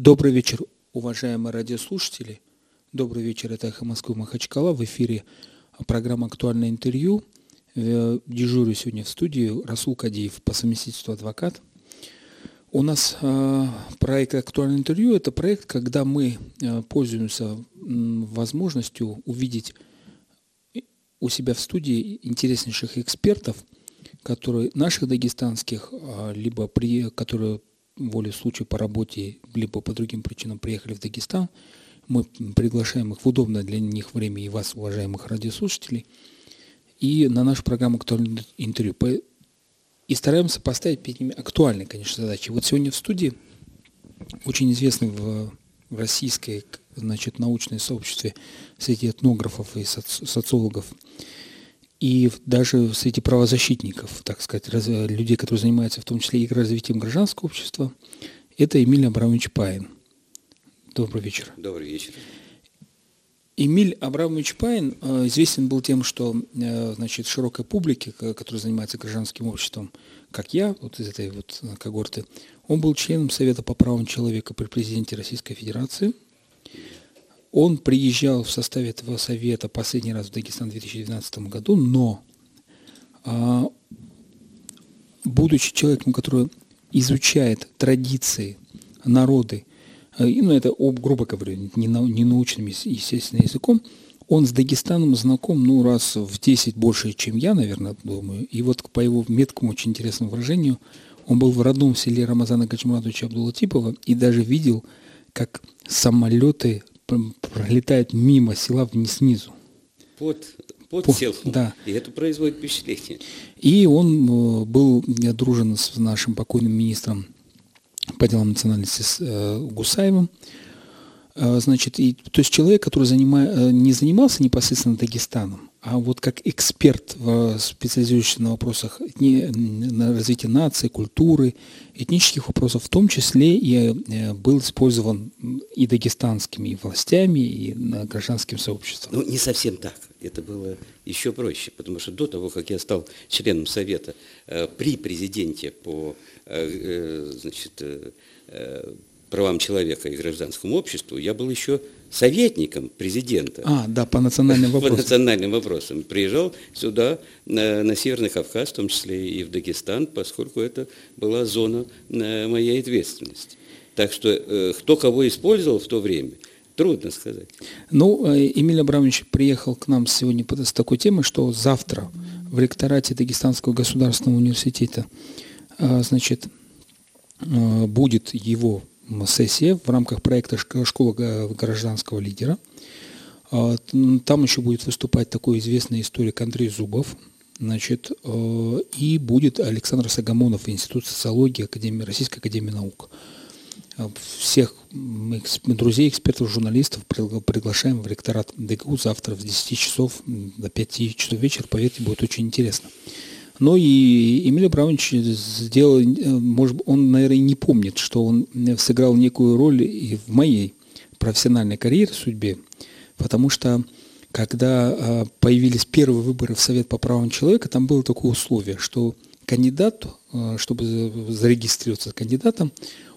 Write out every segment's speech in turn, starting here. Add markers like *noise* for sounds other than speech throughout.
Добрый вечер, уважаемые радиослушатели. Добрый вечер, это «Эхо Москвы» Махачкала. В эфире программа «Актуальное интервью». Э, дежурю сегодня в студии Расул Кадиев по совместительству адвокат. У нас э, проект «Актуальное интервью» – это проект, когда мы э, пользуемся возможностью увидеть у себя в студии интереснейших экспертов, которые наших дагестанских, а, либо при, которые воле случая по работе, либо по другим причинам приехали в Дагестан. Мы приглашаем их в удобное для них время и вас, уважаемых радиослушателей, и на нашу программу «Актуальное интервью». И стараемся поставить перед ними актуальные, конечно, задачи. Вот сегодня в студии очень известный в, в российской значит, научной сообществе среди этнографов и соци социологов и даже среди правозащитников, так сказать, раз, людей, которые занимаются в том числе и развитием гражданского общества, это Эмиль Абрамович Пайн. Добрый вечер. Добрый вечер. Эмиль Абрамович Пайн э, известен был тем, что э, значит, широкой публике, которая занимается гражданским обществом, как я, вот из этой вот когорты, он был членом Совета по правам человека при президенте Российской Федерации – он приезжал в составе этого совета последний раз в Дагестан в 2012 году, но а, будучи человеком, который изучает традиции, народы, а, ну это, грубо говоря, не, на, не научным, естественно, языком, он с Дагестаном знаком, ну, раз в 10 больше, чем я, наверное, думаю. И вот по его меткому, очень интересному выражению, он был в родном селе Рамазана Гачмуратовича Абдулатипова и даже видел, как самолеты пролетает мимо села вниз снизу. Под, под, под селом. Да. И это производит впечатление. И он э, был дружен с нашим покойным министром по делам национальности с э, Гусаевым. Э, значит, и, то есть человек, который занима, не занимался непосредственно Дагестаном, а вот как эксперт, специализирующийся на вопросах на развития нации, культуры, этнических вопросов, в том числе и э, был использован и дагестанскими властями, и гражданским сообществом. Ну, не совсем так. Это было еще проще, потому что до того, как я стал членом Совета э, при президенте по э, значит, правам человека и гражданскому обществу, я был еще советником президента. А, да, по национальным *laughs* вопросам. По национальным вопросам. Приезжал сюда, на, на Северный Кавказ, в том числе и в Дагестан, поскольку это была зона э, моей ответственности. Так что э, кто кого использовал в то время, трудно сказать. Ну, э, Эмиль Абрамович приехал к нам сегодня с такой темой, что завтра в ректорате Дагестанского государственного университета значит, будет его сессия в рамках проекта «Школа гражданского лидера». А, там еще будет выступать такой известный историк Андрей Зубов, значит, э, и будет Александр Сагамонов, Институт социологии Академии, Российской Академии Наук. А, всех друзей, экспертов, журналистов приглашаем в ректорат ДГУ завтра в 10 часов до 5 часов вечера. Поверьте, будет очень интересно. Но и Эмиль Абрамович сделал, э, может, он, наверное, не помнит, что он сыграл некую роль и в моей профессиональной карьере, судьбе, потому что когда а, появились первые выборы в Совет по правам человека, там было такое условие, что кандидат, э, чтобы зарегистрироваться кандидатом,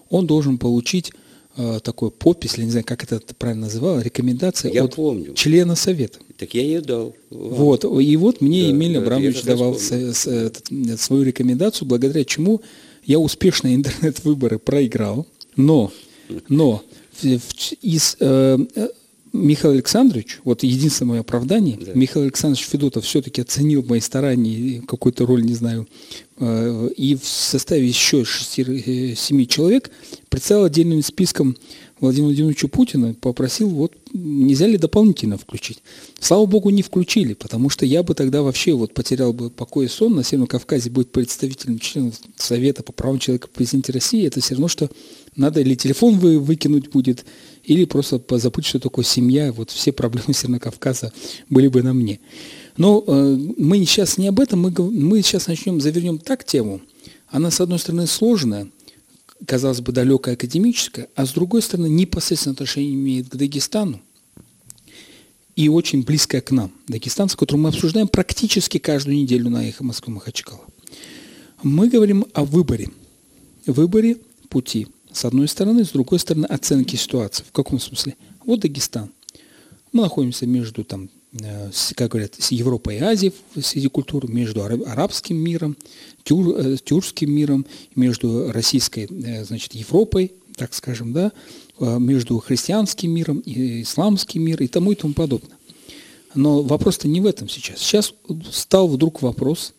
он должен получить э, такой подпись, я не знаю, как это правильно называл, рекомендация я от помню. члена Совета. Так я ее дал. Вот. И вот мне да, Эмиль да, Абрамович давал с, с, с, свою рекомендацию, благодаря чему я успешно *laughs* интернет-выборы проиграл. Но, но из э, Михаил Александрович, вот единственное мое оправдание, да. Михаил Александрович Федотов все-таки оценил мои старания, какую-то роль, не знаю, э, и в составе еще 6-7 человек представил отдельным списком Владимира Владимировича Путина, попросил, вот нельзя ли дополнительно включить. Слава богу, не включили, потому что я бы тогда вообще вот потерял бы покой и сон. На Северном Кавказе быть представителем членов Совета по правам человека президента России. Это все равно, что надо или телефон вы, выкинуть будет, или просто позабыть, что такое семья. Вот все проблемы Северного Кавказа были бы на мне. Но э, мы сейчас не об этом, мы, мы сейчас начнем, завернем так тему. Она, с одной стороны, сложная, казалось бы, далекая академическая, а с другой стороны, непосредственное отношение имеет к Дагестану и очень близкая к нам. Дагестан, с которым мы обсуждаем практически каждую неделю на «Эхо Москвы Махачкала». Мы говорим о выборе. Выборе пути с одной стороны, с другой стороны, оценки ситуации. В каком смысле? Вот Дагестан. Мы находимся между, там, э, как говорят, с Европой и Азией среди культур, между арабским миром, тюр, э, тюркским миром, между российской, э, значит, Европой, так скажем, да, между христианским миром и исламским миром и тому и тому подобное. Но вопрос-то не в этом сейчас. Сейчас стал вдруг вопрос,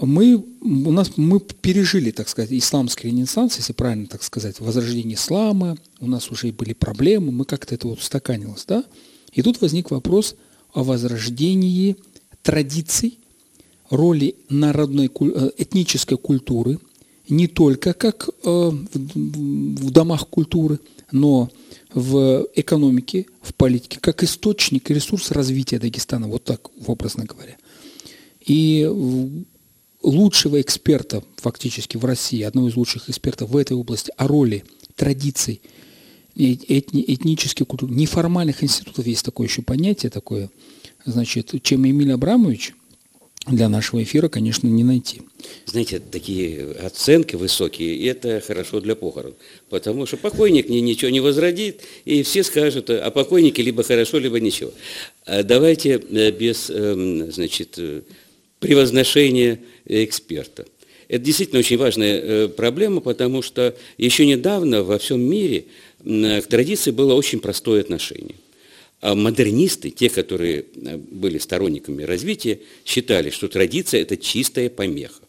мы, у нас, мы пережили, так сказать, исламский ренессанс, если правильно так сказать, возрождение ислама, у нас уже были проблемы, мы как-то это вот устаканилось, да? И тут возник вопрос о возрождении традиций, роли народной э, этнической культуры, не только как э, в домах культуры, но в экономике, в политике, как источник и ресурс развития Дагестана, вот так образно говоря. И лучшего эксперта фактически в России, одного из лучших экспертов в этой области о роли традиций, этни, этнических культур, неформальных институтов, есть такое еще понятие такое, значит, чем Эмиль Абрамович, для нашего эфира, конечно, не найти. Знаете, такие оценки высокие, и это хорошо для похорон. Потому что покойник ни, ничего не возродит, и все скажут, а покойники либо хорошо, либо ничего. А давайте э, без, эм, значит, э, превозношения эксперта. Это действительно очень важная э, проблема, потому что еще недавно во всем мире к традиции было очень простое отношение. А модернисты, те, которые э, были сторонниками развития, считали, что традиция – это чистая помеха.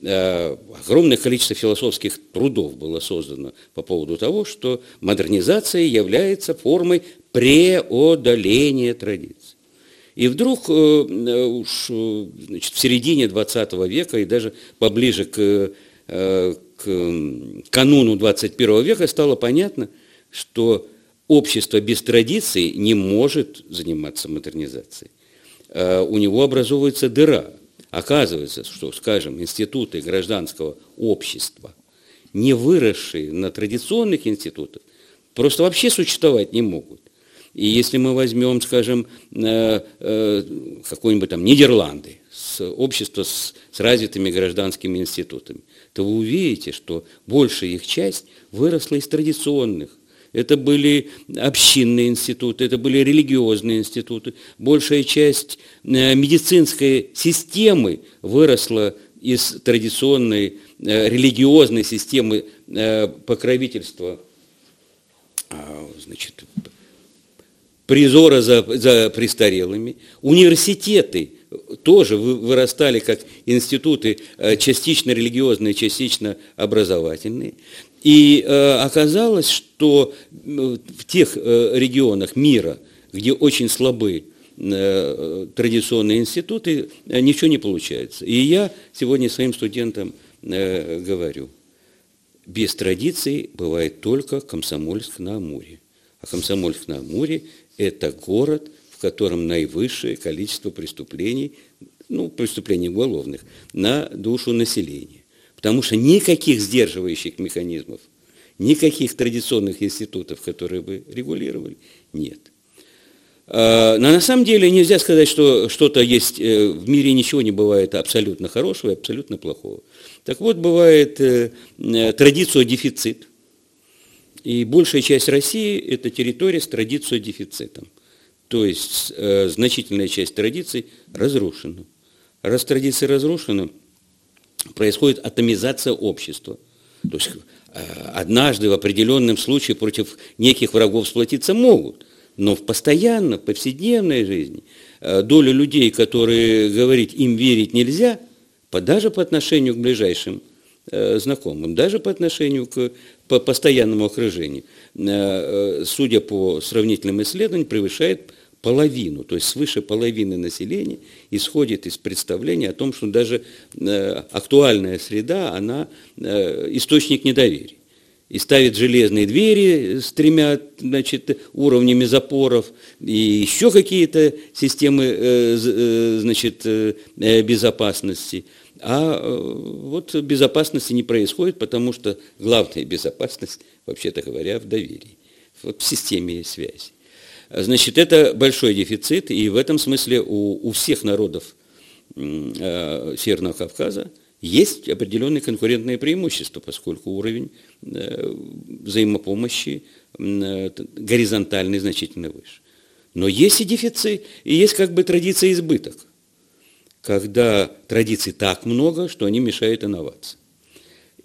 Э, огромное количество философских трудов было создано по поводу того, что модернизация является формой преодоления традиций. И вдруг уж значит, в середине 20 века и даже поближе к, к кануну 21 века стало понятно, что общество без традиций не может заниматься модернизацией. Э, у него образовывается дыра. Оказывается, что, скажем, институты гражданского общества, не выросшие на традиционных институтах, просто вообще существовать не могут. И если мы возьмем, скажем, э, э, какой-нибудь там Нидерланды, общество с, с развитыми гражданскими институтами, то вы увидите, что большая их часть выросла из традиционных это были общинные институты, это были религиозные институты. Большая часть э, медицинской системы выросла из традиционной э, религиозной системы э, покровительства а, значит, призора за, за престарелыми. Университеты тоже вырастали как институты частично религиозные, частично образовательные. И э, оказалось, что в тех э, регионах мира, где очень слабы э, традиционные институты, э, ничего не получается. И я сегодня своим студентам э, говорю, без традиций бывает только Комсомольск-на-Амуре. А Комсомольск-на-Амуре – это город, в котором наивысшее количество преступлений, ну, преступлений уголовных, на душу населения. Потому что никаких сдерживающих механизмов, никаких традиционных институтов, которые бы регулировали, нет. А, но на самом деле нельзя сказать, что что-то есть, э, в мире ничего не бывает абсолютно хорошего и абсолютно плохого. Так вот, бывает э, э, традицио-дефицит. И большая часть России – это территория с традицио-дефицитом. То есть значительная часть традиций разрушена. Раз традиции разрушены – происходит атомизация общества. То есть э, однажды в определенном случае против неких врагов сплотиться могут, но в постоянно, в повседневной жизни э, доля людей, которые говорить им верить нельзя, даже по отношению к ближайшим э, знакомым, даже по отношению к по постоянному окружению, судя по сравнительным исследованиям, превышает половину, то есть свыше половины населения исходит из представления о том, что даже э, актуальная среда, она э, источник недоверия. И ставит железные двери с тремя значит, уровнями запоров, и еще какие-то системы э, значит, безопасности. А вот безопасности не происходит, потому что главная безопасность, вообще-то говоря, в доверии, вот в системе связи. Значит, это большой дефицит, и в этом смысле у, у всех народов э, Северного Кавказа есть определенные конкурентные преимущества, поскольку уровень э, взаимопомощи э, горизонтальный значительно выше. Но есть и дефицит, и есть как бы традиция избыток, когда традиций так много, что они мешают инновации.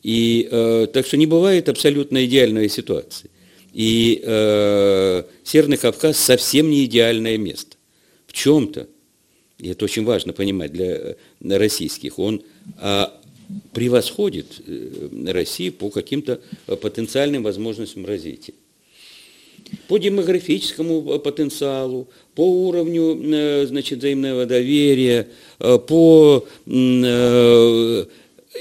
И э, так что не бывает абсолютно идеальной ситуации. И э, Северный Кавказ совсем не идеальное место. В чем-то, и это очень важно понимать для, для российских, он а, превосходит э, Россию по каким-то потенциальным возможностям развития по демографическому потенциалу, по уровню э, значит, взаимного доверия, э, по,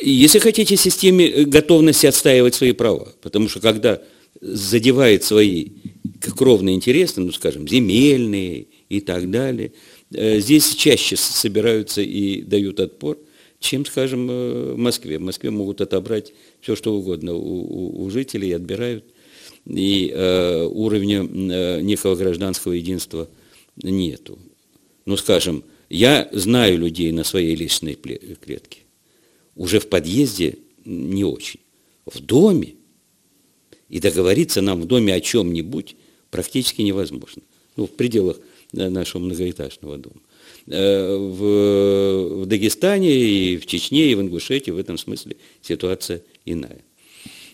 если хотите, системе готовности отстаивать свои права. Потому что когда задевает свои кровные интересы, ну, скажем, земельные и так далее, здесь чаще собираются и дают отпор – чем, скажем, э, в Москве. В Москве могут отобрать все, что угодно у, у, у жителей, отбирают, и э, уровня э, некого гражданского единства нету. Ну, скажем, я знаю людей на своей личной клетке. Уже в подъезде не очень. В доме. И договориться нам в доме о чем-нибудь практически невозможно. Ну, в пределах э, нашего многоэтажного дома. Э, в, в Дагестане и в Чечне, и в Ингушетии в этом смысле ситуация иная.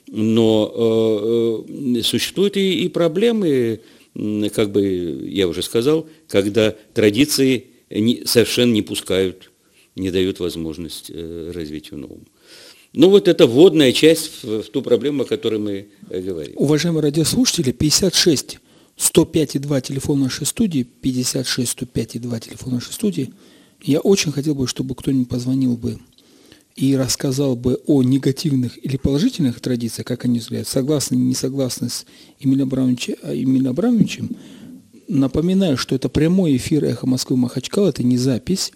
Но э, э, существуют и, и проблемы, как бы я уже сказал, когда традиции не, совершенно не пускают, не дают возможность э, развитию новому. Ну вот это вводная часть в, в ту проблему, о которой мы э, говорим. Уважаемые радиослушатели, 56 105,2 телефон нашей студии, 56 105,2 телефон нашей студии. Я очень хотел бы, чтобы кто-нибудь позвонил бы и рассказал бы о негативных или положительных традициях, как они взглядят, согласны не согласны с Эмилем Абрамовичем, а, Абрамовичем. Напоминаю, что это прямой эфир «Эхо Москвы Махачкала», это не запись.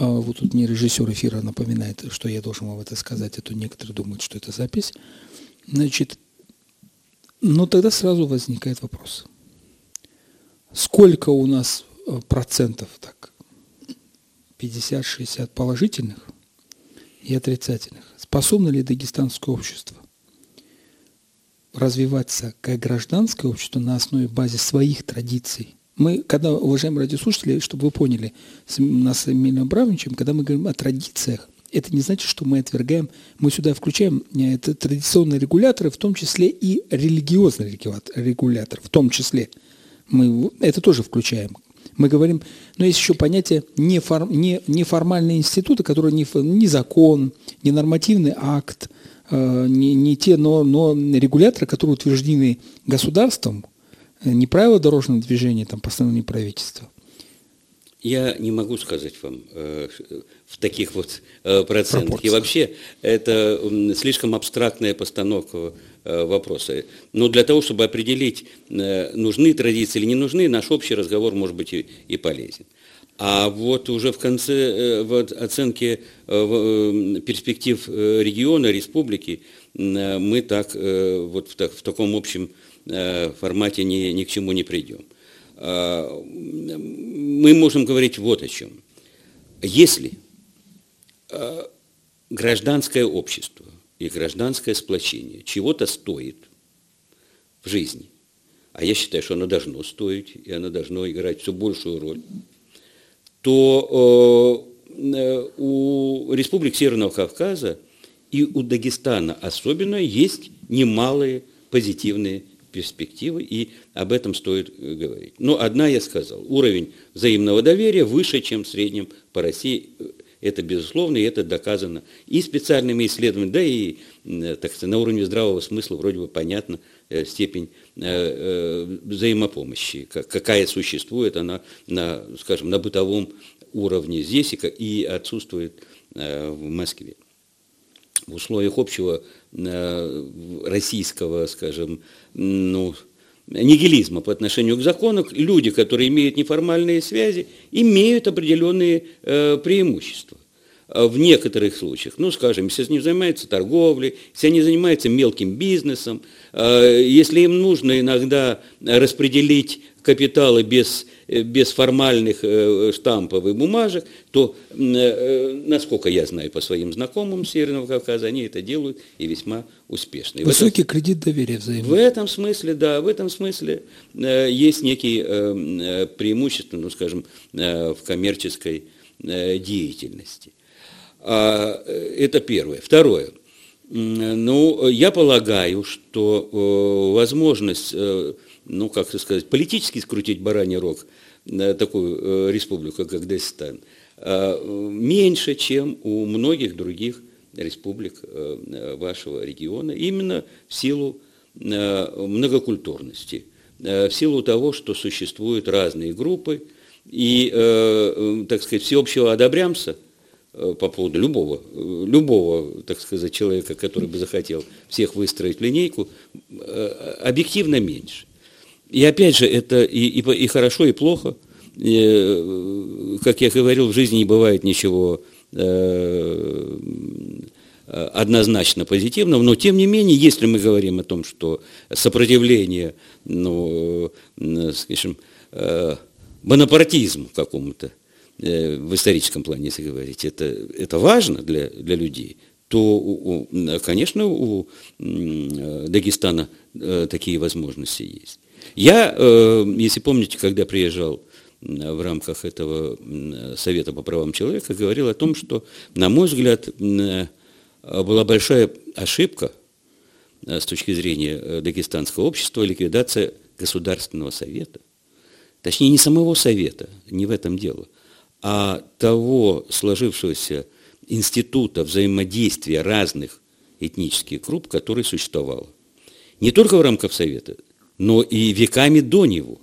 А вот тут мне режиссер эфира напоминает, что я должен вам это сказать, а то некоторые думают, что это запись. Значит, но тогда сразу возникает вопрос – сколько у нас э, процентов так? 50-60 положительных и отрицательных. Способно ли дагестанское общество развиваться как гражданское общество на основе базы своих традиций? Мы, когда, уважаемые радиослушатели, чтобы вы поняли, с нас с Эмилием Абрамовичем, когда мы говорим о традициях, это не значит, что мы отвергаем, мы сюда включаем э, это традиционные регуляторы, в том числе и религиозные регуляторы, в том числе – мы это тоже включаем. Мы говорим, но есть еще понятие неформ, не, неформальные институты, которые не, не закон, не нормативный акт, э, не, не те, но, но регуляторы, которые утверждены государством, не правила дорожного движения, там, постановление правительства. Я не могу сказать вам э, в таких вот э, процентах. И вообще это э, слишком абстрактная постановка Э, вопросы. Но для того, чтобы определить, э, нужны традиции или не нужны, наш общий разговор может быть и, и полезен. А вот уже в конце э, вот, оценки перспектив региона, республики, мы так вот в, так, в таком общем формате ни, ни к чему не придем. А, мы можем говорить вот о чем. Если гражданское общество и гражданское сплочение чего-то стоит в жизни, а я считаю, что оно должно стоить, и оно должно играть все большую роль, то э, у республик Северного Кавказа и у Дагестана особенно есть немалые позитивные перспективы, и об этом стоит э, говорить. Но одна я сказал, уровень взаимного доверия выше, чем в среднем по России это безусловно, и это доказано и специальными исследованиями, да и так сказать, на уровне здравого смысла вроде бы понятна э, степень э, э, взаимопомощи, какая существует она, на, скажем, на бытовом уровне здесь и отсутствует в Москве. В условиях общего российского, скажем, ну, нигилизма по отношению к закону, люди, которые имеют неформальные связи, имеют определенные э, преимущества. э, в некоторых случаях, ну, скажем, если они занимаются торговлей, если они занимаются мелким бизнесом, э, если им нужно иногда распределить капиталы без, без формальных штампов и бумажек, то, насколько я знаю по своим знакомым Северного Кавказа, они это делают и весьма успешно. И Высокий этом, кредит доверия взаимно. В этом смысле, да, в этом смысле есть некие преимущества, ну, скажем, в коммерческой деятельности. А, э, это первое. Второе. Ну, я полагаю, что э, возможность, э, ну, как сказать, политически скрутить бараний рог на такую республику, как Дагестан, меньше, чем у многих других республик вашего региона, именно в силу многокультурности, в силу того, что существуют разные группы, и, так сказать, всеобщего одобрямса – Э, по поводу любого, э, любого, так сказать, человека, который бы захотел всех выстроить в линейку, э, объективно меньше. И опять же, это и, и, и хорошо, и плохо. И, как я говорил, в жизни не бывает ничего однозначно позитивного, но тем не менее, если мы говорим о том, что сопротивление, ну, скажем, бонапартизму какому-то, Э, в историческом плане, если говорить, это, это важно для, для людей, то, конечно, у Дагестана э, такие возможности есть. Я, э, если помните, когда приезжал в рамках этого Совета по правам человека, говорил о том, что, на мой взгляд, была большая ошибка с точки зрения дагестанского общества ликвидация Государственного Совета. Точнее, не самого Совета, не в этом дело – а того сложившегося института взаимодействия разных этнических групп, который существовал. Не только в рамках Совета, но и веками до него.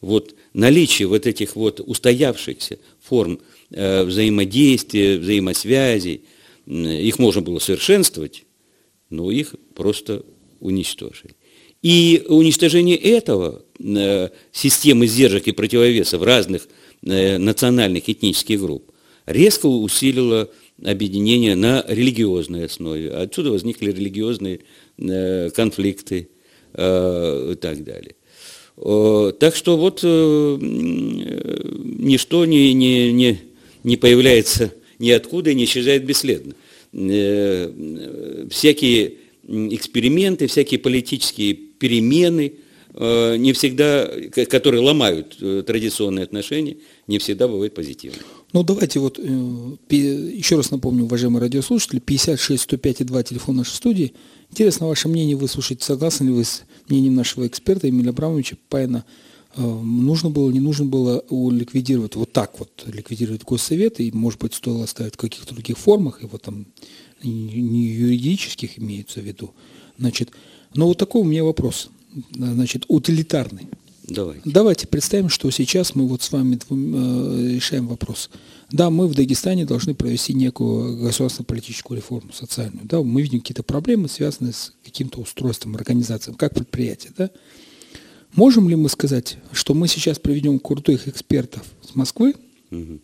Вот наличие вот этих вот устоявшихся форм э, взаимодействия, взаимосвязей, их можно было совершенствовать, но их просто уничтожили. И уничтожение этого э, системы сдержек и противовесов разных Э, национальных этнических групп резко усилило объединение на религиозной основе. Отсюда возникли религиозные конфликты э, и так далее. Так что вот ничто не, не, не, не появляется ниоткуда и не исчезает бесследно. Всякие эксперименты, всякие политические перемены – Э, не всегда, которые ломают э, традиционные отношения, не всегда бывает позитивно. Ну, давайте вот э, еще раз напомню, уважаемые радиослушатели, 56 105 и 2 телефон нашей студии. Интересно ваше мнение выслушать, согласны ли вы с мнением нашего эксперта Эмиля Абрамовича Пайна, нужно было, не нужно было ликвидировать, вот так вот ликвидировать госсовет, и, может быть, стоило оставить в каких-то других формах, его там не юридических имеется в виду. Значит, но вот такой у меня вопрос – значит, утилитарный. Давайте. Давайте представим, что сейчас мы вот с вами э, решаем вопрос. Да, мы в Дагестане должны провести некую государственно-политическую реформу социальную. Да, мы видим какие-то проблемы, связанные с каким-то устройством, организацией, как предприятие. Да? Можем ли мы сказать, что мы сейчас приведем крутых экспертов с Москвы, угу.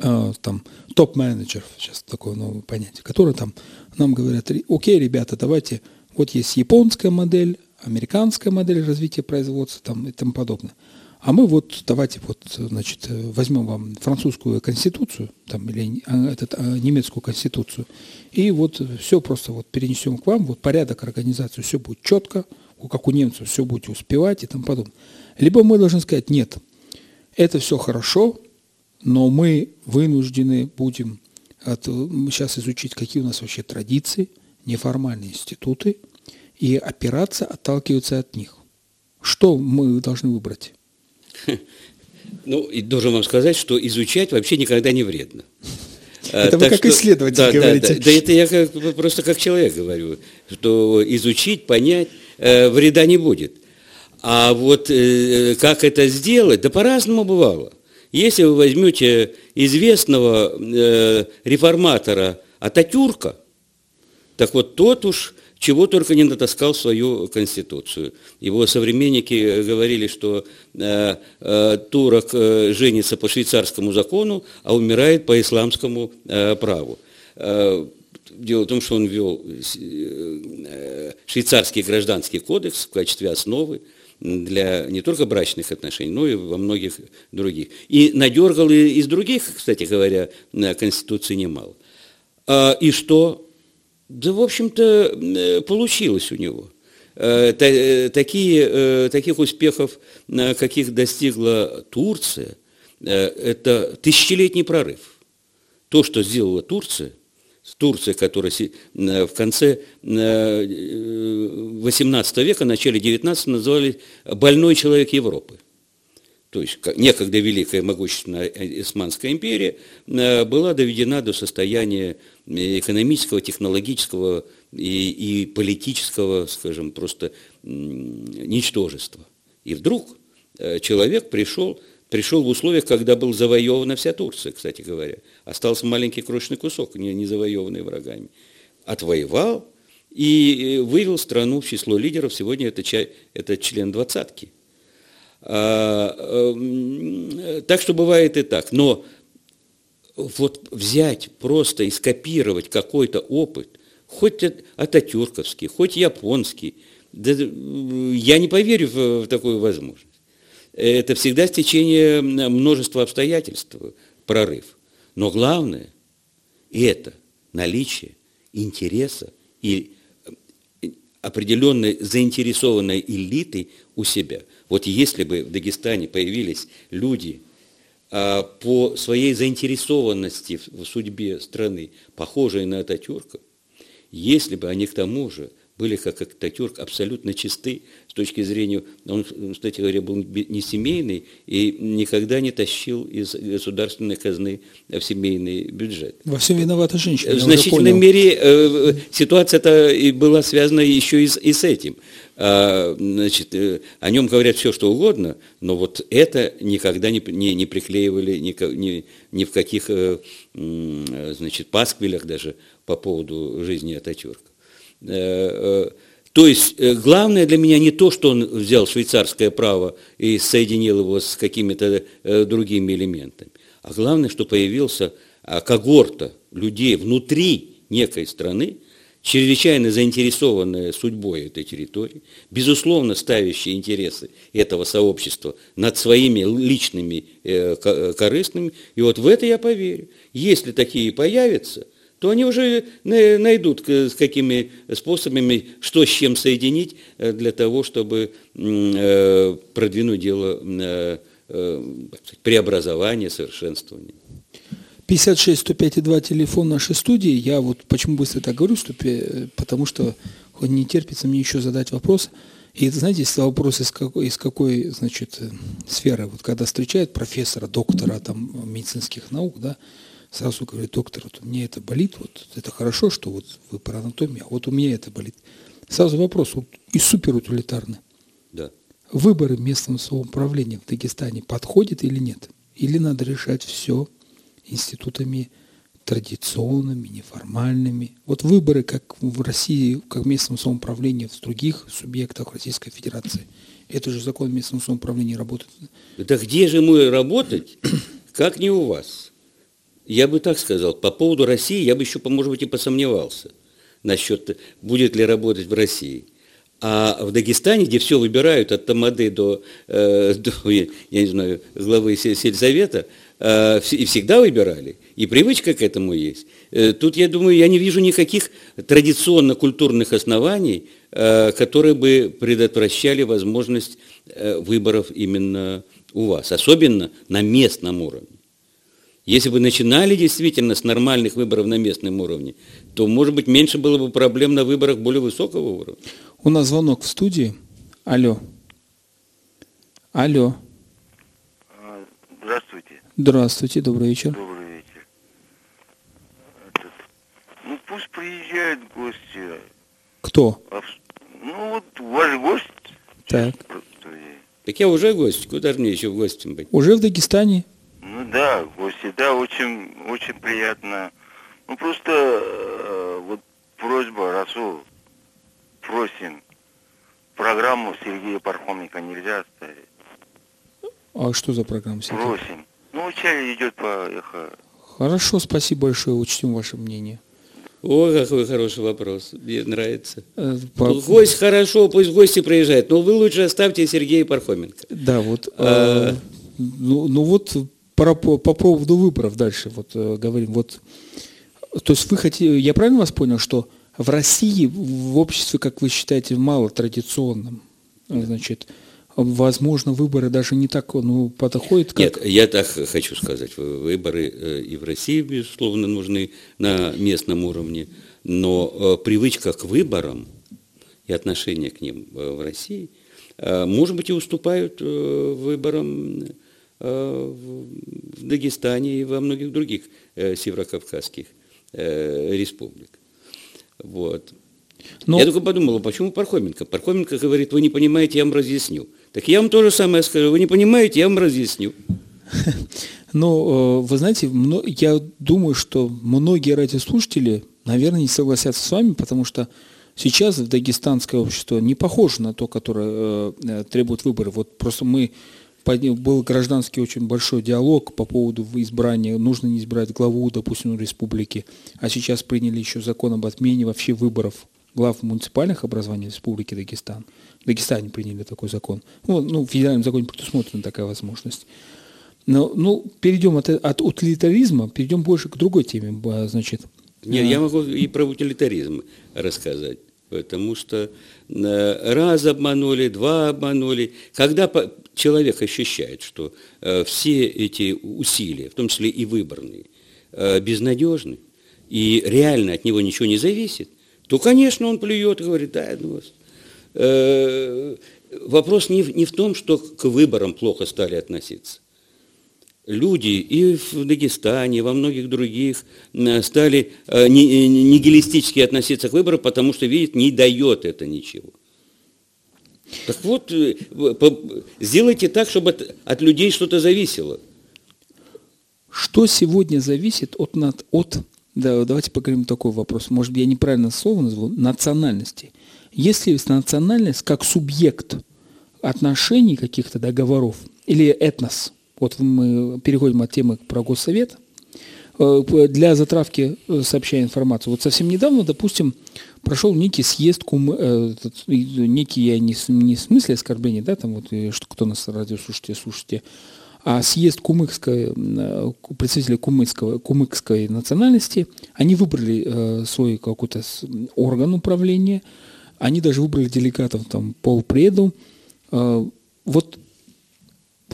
э, там топ-менеджеров, сейчас такое новое понятие, которые там нам говорят, окей, ребята, давайте, вот есть японская модель, американская модель развития производства там, и тому подобное. А мы вот давайте вот, значит, возьмем вам французскую конституцию там, или а, этот, а, немецкую конституцию, и вот все просто вот перенесем к вам, вот порядок организации, все будет четко, как у немцев все будете успевать и тому подобное. Либо мы должны сказать, нет, это все хорошо, но мы вынуждены будем от, сейчас изучить, какие у нас вообще традиции, неформальные институты, и опираться, отталкиваться от них. Что мы должны выбрать? *laughs* Ну, и должен вам сказать, что изучать вообще никогда не вредно. *laughs* Это вы как что, исследователь да, говорите. Да, да, да, это я как, просто как человек говорю, что изучить, понять э, вреда не будет. А вот э, как это сделать, да по-разному бывало. Если вы возьмете известного э, реформатора Ататюрка, так вот тот уж чего только не натаскал свою конституцию. Его современники говорили, что э, э, турок э, женится по швейцарскому закону, а умирает по исламскому э, праву. Э, дело в том, что он ввел э, швейцарский гражданский кодекс в качестве основы для не только брачных отношений, но и во многих других. И надергал и из других, кстати говоря, конституции немало. А, и что? Да, в общем-то, э, получилось у него. Э, э, такие, таких успехов, каких достигла Турция, это тысячелетний прорыв. То, что сделала Турция, Турция, которая в конце XVIII века, начале XIX называли больной человек Европы то есть некогда великая могущественная Османская империя, была доведена до состояния экономического, технологического и, и политического, скажем, просто ничтожества. И вдруг э, человек пришел, пришел в условиях, когда был завоевана вся Турция, кстати говоря. Остался маленький крошечный кусок, не, не завоеванный врагами. Отвоевал и вывел страну в число лидеров. Сегодня это, это член двадцатки. А, эм, так что бывает и так. Но вот взять просто и скопировать какой-то опыт, хоть ататюрковский, хоть японский, да, я не поверю в, в такую возможность. Это всегда стечение множества обстоятельств, прорыв. Но главное – это наличие интереса и э, определенной заинтересованной элиты у себя – вот если бы в Дагестане появились люди по своей заинтересованности в судьбе страны, похожие на Ататюрка, если бы они к тому же были, как Ататюрк, абсолютно чисты с точки зрения, он, кстати говоря, был не семейный и никогда не тащил из государственной казны в семейный бюджет. Во всем виновата женщина. В значительной мере э, ситуация эта была связана еще и с, и с этим. А, значит, э, о нем говорят все, что угодно, но вот это никогда не, не, не приклеивали ни, ни, ни в каких э, значит, пасквилях даже по поводу жизни Ататюрка. Э, то есть главное для меня не то, что он взял швейцарское право и соединил его с какими-то другими элементами, а главное, что появился а, когорта людей внутри некой страны, чрезвычайно заинтересованная судьбой этой территории, безусловно ставящие интересы этого сообщества над своими личными э, корыстными. И вот в это я поверю. Если такие появятся, то они уже найдут с какими способами, что с чем соединить э, для того, чтобы э, продвинуть дело преобразования, совершенствования. 56 105 2 телефон нашей студии. Я вот почему быстро так говорю, потому что не терпится мне еще задать вопрос. И знаете, если вопрос из какой, из какой значит, сферы, вот когда встречают профессора, доктора там, медицинских наук, да, сразу говорит, доктор, вот мне это болит, вот это хорошо, что вот вы про анатомию, а вот у меня это болит. Сразу вопрос, вот, и суперутилитарный. Да. Выборы местного самоуправления в Дагестане подходят или нет? Или надо решать все институтами традиционными, неформальными. Вот выборы, как в России, как в местном самоуправлении, в других субъектах Российской Федерации. Это же закон местного самоуправления работает. Да где же мы работать, как не у вас? Я бы так сказал, по поводу России я бы еще, может быть, и посомневался насчет, будет ли работать в России. А в Дагестане, где все выбирают от Тамады до, э, до я не знаю, главы сельсовета, и всегда выбирали, и привычка к этому есть. Э, тут, я думаю, я не вижу никаких традиционно-культурных оснований, э, которые бы предотвращали возможность выборов именно у вас, особенно на местном уровне. Если бы начинали действительно с нормальных выборов на местном уровне, то, может быть, меньше было бы проблем на выборах более высокого уровня. У нас звонок в студии. Алло. Алло. Здравствуйте, добрый вечер. Добрый вечер. Этот, ну пусть приезжают гости. Кто? А, ну вот ваш гость. Так. Так я уже гость, куда же мне еще в гости быть? Уже в Дагестане? Ну да, гости, да, очень, очень приятно. Ну просто э, вот просьба, Расул, просим программу Сергея Пархоменко нельзя оставить. А что за программа, Сергей? Просим. Ну, чай идет по эхо. Хорошо, спасибо большое, учтем ваше мнение. О, какой хороший вопрос. Мне нравится. Э, по... Гость хорошо, пусть гости приезжают, но вы лучше оставьте Сергея Пархоменко. Да, вот. А... Э, ну, ну вот по, по поводу выборов дальше вот э, говорим. Вот, то есть вы хотите, я правильно вас понял, что в России в обществе, как вы считаете, мало традиционном, значит, возможно, выборы даже не так ну, подходят, как... Нет, я так хочу сказать, выборы э, и в России, безусловно, нужны на местном уровне, но э, привычка к выборам и отношение к ним э, в России, может быть, и уступают выборам в Дагестане и во многих других северокавказских республик. Вот. Но... Я только подумал, почему Пархоменко? Пархоменко говорит, вы не понимаете, я вам разъясню. Так я вам то же самое скажу, вы не понимаете, я вам разъясню. *laughs* Ну, вы знаете, я думаю, что многие радиослушатели, наверное, не согласятся с вами, потому что сейчас в дагестанское общество не похоже на то, которое э, э, требует выборы. Вот просто мы был гражданский очень большой диалог по поводу избрания, нужно не избрать главу, допустим, республики, а сейчас приняли еще закон об отмене вообще выборов глав муниципальных образований Республики Дагестан. Дагестане приняли такой закон. Ну, ну в федеральном законе предусмотрена такая возможность. Но, ну, перейдем от, от утилитаризма, перейдем больше к другой теме, значит. Нет, а... я могу и про утилитаризм рассказать, потому что э, раз обманули, два обманули. Когда человек ощущает, что э, все эти усилия, в том числе и выборные, безнадежны, и реально от него ничего не зависит, то, конечно, он плюет и говорит, да, ну, э, вопрос не не в том, что к выборам плохо стали относиться. Люди и в Дагестане, и во многих других э, стали э, нигилистически относиться к выборам, потому что, видят, не дает это ничего. Так вот, э, сделайте так, чтобы от, людей что-то зависело. Что сегодня зависит от, от да, давайте поговорим такой вопрос. Может я неправильно слово назвал. Национальности. Если национальность как субъект отношений каких-то договоров или этнос, вот мы переходим от темы про госсовет, э, для затравки э, сообщая информацию. Вот совсем недавно, допустим, прошел некий съезд, кум, э, некий, я не, не в смысле оскорбления, да, там вот, что кто нас радио слушайте, слушайте, а съезд кумыкской, э, представителей кумыкского, кумыкской национальности, они выбрали э, свой какой-то орган управления, они даже выбрали делегатов там полпреду. Э, вот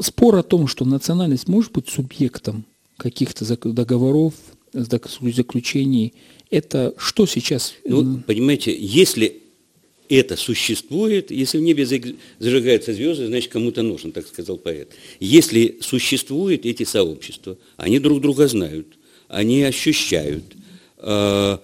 спор о том, что национальность может быть субъектом каких-то договоров, заключений, это что сейчас? Ну, понимаете, если это существует. Если в небе зажигаются звезды, значит, кому-то нужен, так сказал поэт. Если существуют эти сообщества, они друг друга знают, они ощущают, э,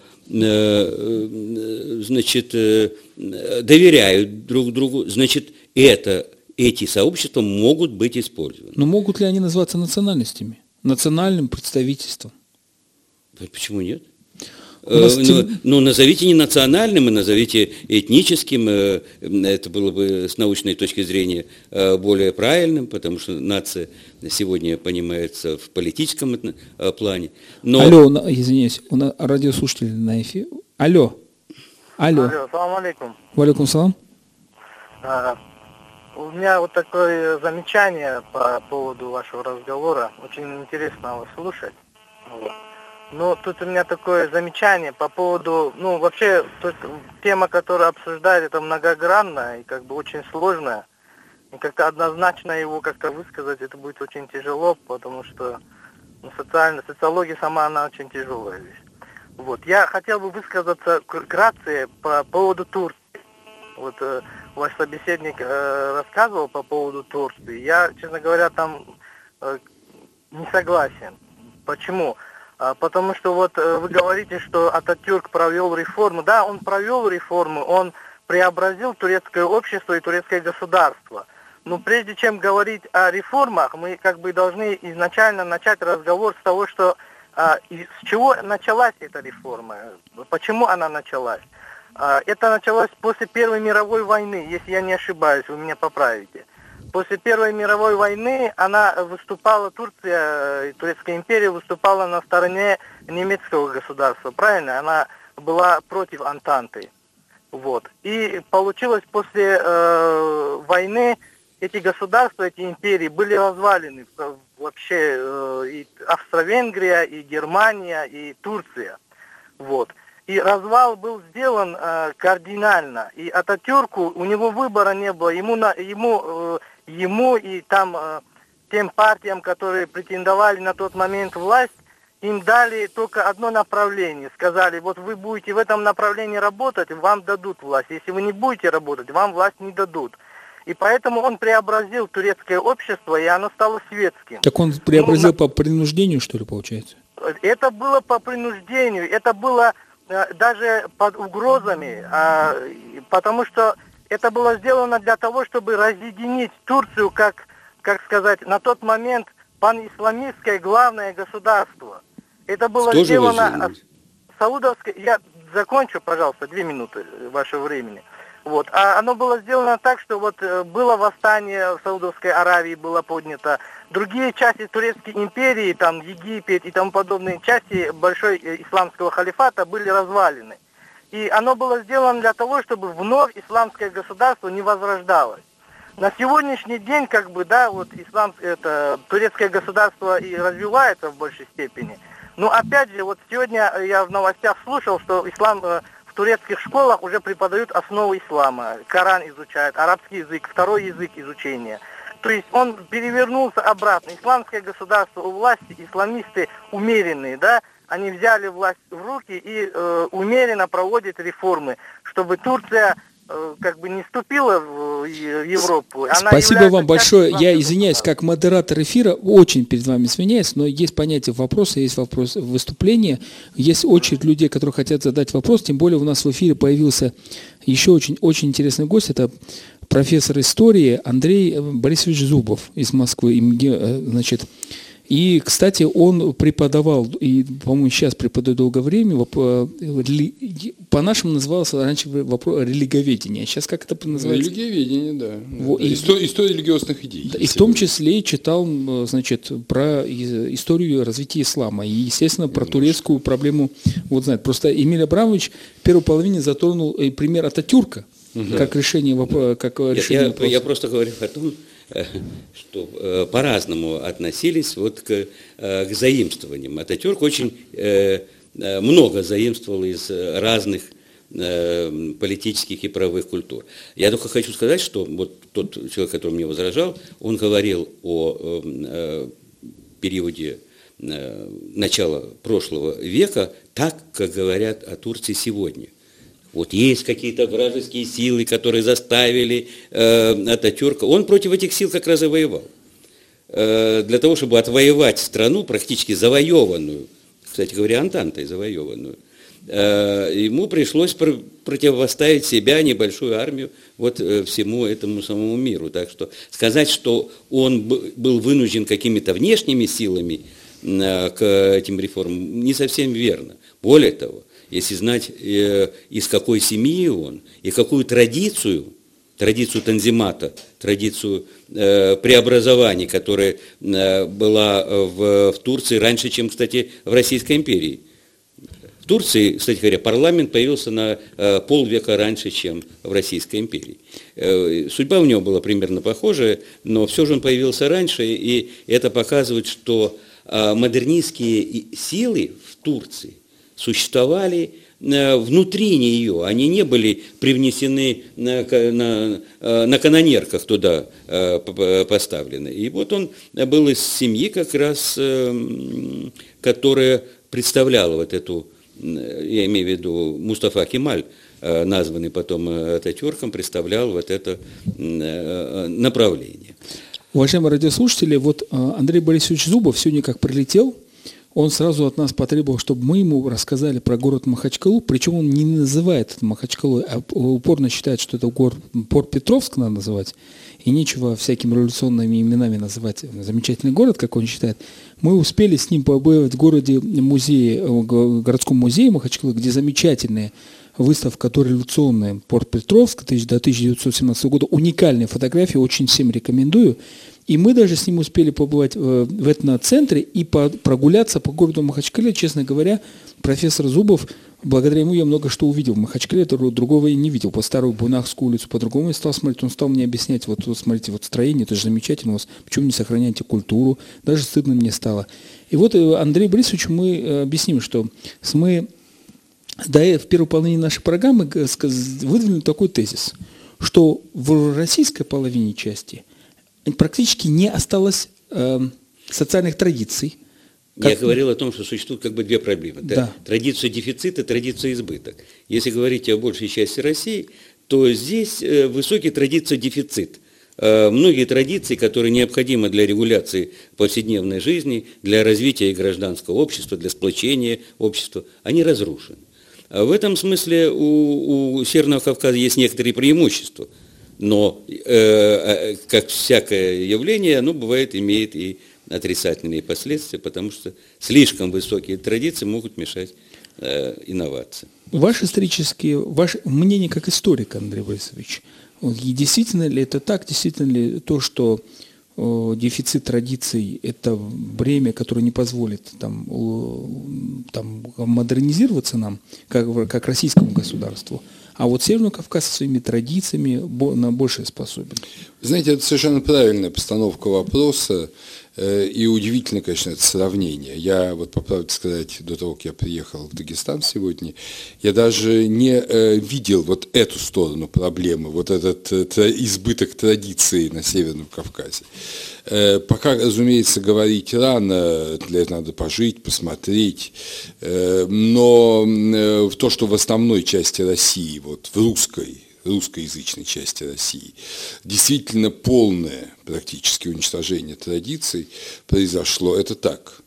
значит, э, доверяют друг другу, значит, это, эти сообщества могут быть использованы. Но могут ли они называться национальностями, национальным представительством? Почему нет? Э, ну, ну, назовите не национальным, а назовите этническим. Э, это было бы с научной точки зрения э, более правильным, потому что нация сегодня понимается в политическом плане. Но... Алло, извиняюсь, у нас радиослушатель на эфире. Алло. Алло. Алло, салам алейкум. Валикум салам. А, у меня вот такое замечание по поводу вашего разговора. Очень интересно вас слушать. Вот. Ну, тут у меня такое замечание по поводу, ну, вообще, есть, тема, которую обсуждают, это многогранная и как бы очень сложная. И как-то однозначно его как-то высказать, это будет очень тяжело, потому что ну, социально, социология сама, она очень тяжелая вещь. Вот. Я хотел бы высказаться вкратце по поводу Турции. Вот э, ваш собеседник э, рассказывал по поводу Турции. Я, честно говоря, там э, не согласен. Почему? А, потому что вот э, вы говорите, что Ататюрк провел реформу. Да, он провел реформу, он преобразил турецкое общество и турецкое государство. Но прежде чем говорить о реформах, мы как бы должны изначально начать разговор с того, что а, с чего началась эта реформа, почему она началась. А, это началось после Первой мировой войны, если я не ошибаюсь, вы меня поправите. После Первой мировой войны она выступала, Турция, Турецкая империя выступала на стороне немецкого государства, правильно? Она была против Антанты. Вот. И получилось после э, войны эти государства, эти империи были развалены. Вообще э, и Австро-Венгрия, и Германия, и Турция. Вот. И развал был сделан э, кардинально. И Ататюрку, у него выбора не было. Ему, на, ему, э, ему и там э, тем партиям, которые претендовали на тот момент власть, им дали только одно направление. Сказали, вот вы будете в этом направлении работать, вам дадут власть. Если вы не будете работать, вам власть не дадут. И поэтому он преобразил турецкое общество, и оно стало светским. Так он преобразил ну, по принуждению, что ли, получается? Это было по принуждению, это было Э, даже под угрозами, а, потому что это было сделано для того, чтобы разъединить Турцию как, как сказать, на тот момент панисламистское главное государство. Это было Что сделано... Саудовское... Я закончу, пожалуйста, две минуты вашего времени. Вот. А оно было сделано так, что вот э, было восстание в Саудовской Аравии, было поднято. Другие части Турецкой империи, там Египет и тому подобные части большой э, исламского халифата были развалены. И оно было сделано для того, чтобы вновь исламское государство не возрождалось. На сегодняшний день, как бы, да, вот ислам, это, турецкое государство и развивается в большей степени. Но опять же, вот сегодня я в новостях слушал, что ислам э, турецких школах уже преподают основы ислама, Коран изучают, арабский язык, второй язык изучения. То есть он перевернулся обратно. Исламское государство у власти, исламисты умеренные, да, они взяли власть в руки и э, умеренно проводят реформы, чтобы Турция Э, как бы не вступила в Европу. Она Спасибо вам большое. Я извиняюсь, как модератор эфира, очень перед вами извиняюсь, но есть понятие вопроса, есть вопрос выступления, есть очередь людей, которые хотят задать вопрос, тем более у нас в эфире появился еще очень, очень интересный гость, это профессор истории Андрей Борисович Зубов из Москвы, э, значит, и, кстати, он преподавал, и, по-моему, сейчас преподает долгое время, э, по-нашему назывался раньше вопрос религоведения, сейчас как это называется? Религиоведение, да. Вот, и, история, история религиозных идей. И в том числе читал, значит, про историю развития ислама, и, естественно, про турецкую проблему, вот знает. Просто Эмиль Абрамович в первой половине затронул э, пример Ататюрка, угу. как решение, вопроса, как Нет, решение я, вопроса. Я просто говорю о том, что э, по-разному относились вот к, э, к заимствованиям. Ататюрк очень э, много заимствовал из разных политических и правовых культур. Я только хочу сказать, что вот тот человек, который мне возражал, он говорил о периоде начала прошлого века так, как говорят о Турции сегодня. Вот есть какие-то вражеские силы, которые заставили э, Ататюрка. Он против этих сил как раз и воевал. Э, для того, чтобы отвоевать страну, практически завоеванную, кстати говоря, Антантой завоеванную, э, ему пришлось пр противопоставить себя, небольшую армию, вот э, всему этому самому миру. Так что сказать, что он был вынужден какими-то внешними силами э, к этим реформам, не совсем верно. Более того, если знать, э, из какой семьи он и какую традицию, традицию танзимата, традицию э, преобразований, которая э, была в, в Турции раньше, чем, кстати, в Российской империи. В Турции, кстати говоря, парламент появился на полвека раньше, чем в Российской империи. Судьба у него была примерно похожая, но все же он появился раньше, и это показывает, что модернистские силы в Турции – существовали э, внутри нее, они не были привнесены на, на, э, на канонерках туда э, поставлены. И вот он был из семьи как раз, которая представляла вот эту, я имею в виду Мустафа Кемаль, названный потом Ататюрком, представлял вот это направление. Уважаемые радиослушатели, вот Андрей Борисович Зубов сегодня как прилетел – он сразу от нас потребовал, чтобы мы ему рассказали про город Махачкалу, причем он не называет это Махачкалой, а упорно считает, что это город Порт Петровск надо называть, и нечего всякими революционными именами называть замечательный город, как он считает. Мы успели с ним побывать в городе музее, городском музее Махачкалы, где замечательные выставка «Дореволюционная Порт Петровск» до 1917 года. Уникальные фотографии, очень всем рекомендую. И мы даже с ним успели побывать в этноцентре и прогуляться по городу Махачкале. Честно говоря, профессор Зубов, благодаря ему я много что увидел. В Махачкале другого я не видел. По старую Бунахскую улицу, по-другому я стал смотреть. Он стал мне объяснять, вот, вот смотрите, вот строение, это же замечательно у вас, почему не сохраняете культуру. Даже стыдно мне стало. И вот э, Андрей Борисович мы э, объясним, что мы да, в первой половине нашей программы выдвинули такой тезис, что в российской половине части практически не осталось э, социальных традиций. Как... Я говорил о том, что существуют как бы две проблемы. Да. Да? Традиция дефицита, традиция избыток. Если говорить о большей части России, то здесь э, высокий традиция дефицит. Э, многие традиции, которые необходимы для регуляции повседневной жизни, для развития гражданского общества, для сплочения общества, они разрушены. А в этом смысле у, у Северного Кавказа есть некоторые преимущества, но, э, э, как всякое явление, оно бывает имеет и отрицательные последствия, потому что слишком высокие традиции могут мешать э, инновациям. Ваше исторические, ваше мнение как историка, Андрей Борисович, действительно ли это так, действительно ли то, что дефицит традиций – это бремя, которое не позволит там, там, модернизироваться нам, как, как российскому государству. А вот Северный Кавказ со своими традициями на большее способен. Знаете, это совершенно правильная постановка вопроса. Э, и удивительно, конечно, это сравнение. Я, вот по правде сказать, до того, как я приехал в Дагестан сегодня, я даже не э, видел вот эту сторону проблемы, вот этот э, избыток традиций на Северном Кавказе. Пока, разумеется, говорить рано, для этого надо пожить, посмотреть, но в то, что в основной части России, вот в русской, русскоязычной части России. Действительно полное практически уничтожение традиций произошло. Это так.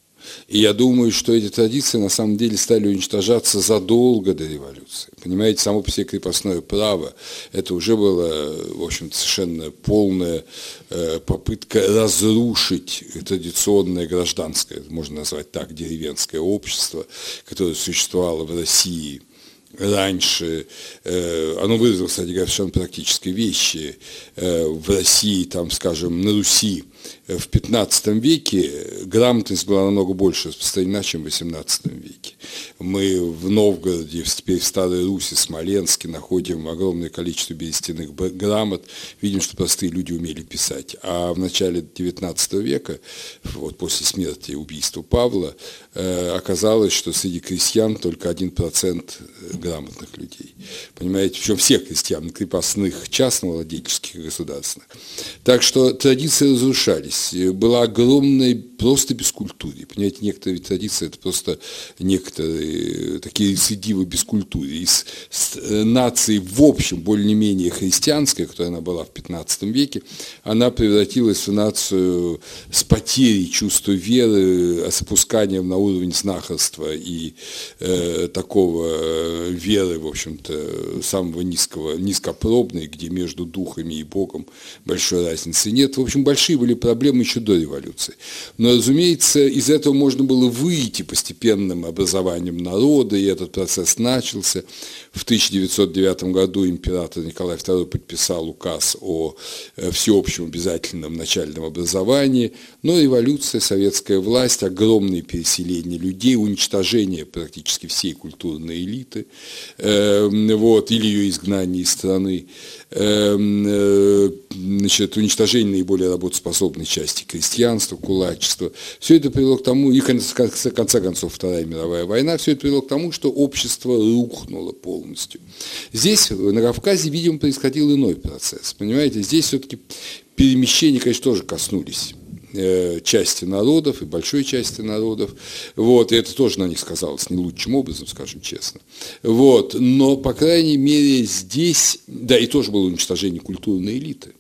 И я думаю, что эти традиции на самом деле стали уничтожаться задолго до революции. Понимаете, само по себе крепостное право, это уже было, в общем совершенно полная э, попытка разрушить традиционное гражданское, можно назвать так, деревенское общество, которое существовало в России – раньше, э, оно выразило, кстати говоря, совершенно практические вещи. Э, в России, там, скажем, на Руси в 15 веке грамотность была намного больше распространена, чем в 18 веке. Мы в Новгороде, теперь в Старой Руси, Смоленске находим огромное количество берестяных грамот, видим, что простые люди умели писать. А в начале 19 века, вот после смерти и убийства Павла, э, оказалось, что среди крестьян только 1% грамотных людей. Понимаете, причем всех крестьян, крепостных, частно-владельческих государственных. Так что традиции разрушались. Была огромная просто бескультурье. Понимаете, некоторые традиции это просто некоторые такие рецидивы бескультурья. Из э, нации в общем более-менее христианской, которая она была в 15 веке, она превратилась в нацию с потерей чувства веры, с опусканием на уровень знахарства и э, такого э, веры, в общем-то, самого низкого, низкопробной, где между духами и Богом большой разницы нет. В общем, большие были проблемы еще до революции. Но разумеется, из этого можно было выйти постепенным образованием народа, и этот процесс начался. В 1909 году император Николай II подписал указ о э, всеобщем обязательном начальном образовании, но революция, советская власть, огромные переселения людей, уничтожение практически всей культурной элиты, э, вот, или ее изгнание из страны, значит, уничтожение наиболее работоспособной части крестьянства, кулачества. Все это привело к тому, и в конце концов Вторая мировая война, все это привело к тому, что общество рухнуло полностью. Здесь, на Кавказе, видимо, происходил иной процесс. Понимаете, здесь все-таки перемещения, конечно, тоже коснулись Э, части народов и большой части народов. Вот, и это тоже на них сказалось не лучшим образом, скажем честно. Вот, но, по крайней мере, здесь, да, и тоже было уничтожение культурной элиты.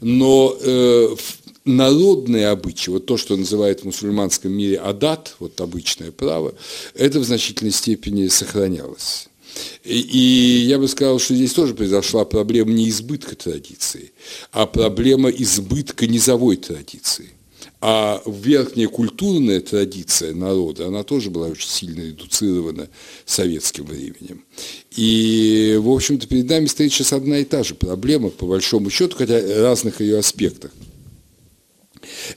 Но э, народные обычаи, вот то, что называют в мусульманском мире адат, вот обычное право, это в значительной степени сохранялось. И я бы сказал, что здесь тоже произошла проблема не избытка традиции, а проблема избытка низовой традиции. А верхняя культурная традиция народа, она тоже была очень сильно редуцирована советским временем. И, в общем-то, перед нами стоит сейчас одна и та же проблема, по большому счету, хотя разных ее аспектах.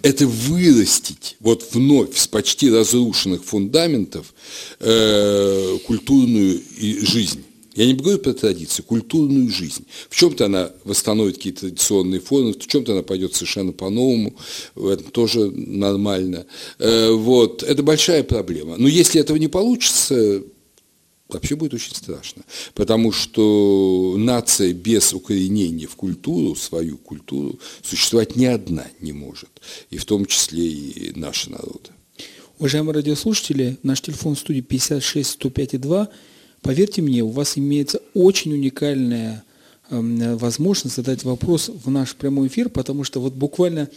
Это вырастить вот вновь с почти разрушенных фундаментов э, культурную жизнь. Я не говорю про традицию, культурную жизнь. В чем-то она восстановит какие-то традиционные формы, в чем-то она пойдет совершенно по-новому, это тоже нормально. Э, вот, это большая проблема. Но если этого не получится, вообще будет очень страшно. Потому что нация без укоренения в культуру, свою культуру, существовать ни одна не может. И в том числе и наши народы. Уважаемые радиослушатели, наш телефон в студии 56 105 2 Поверьте мне, у вас имеется очень уникальная э, возможность задать вопрос в наш прямой эфир, потому что вот буквально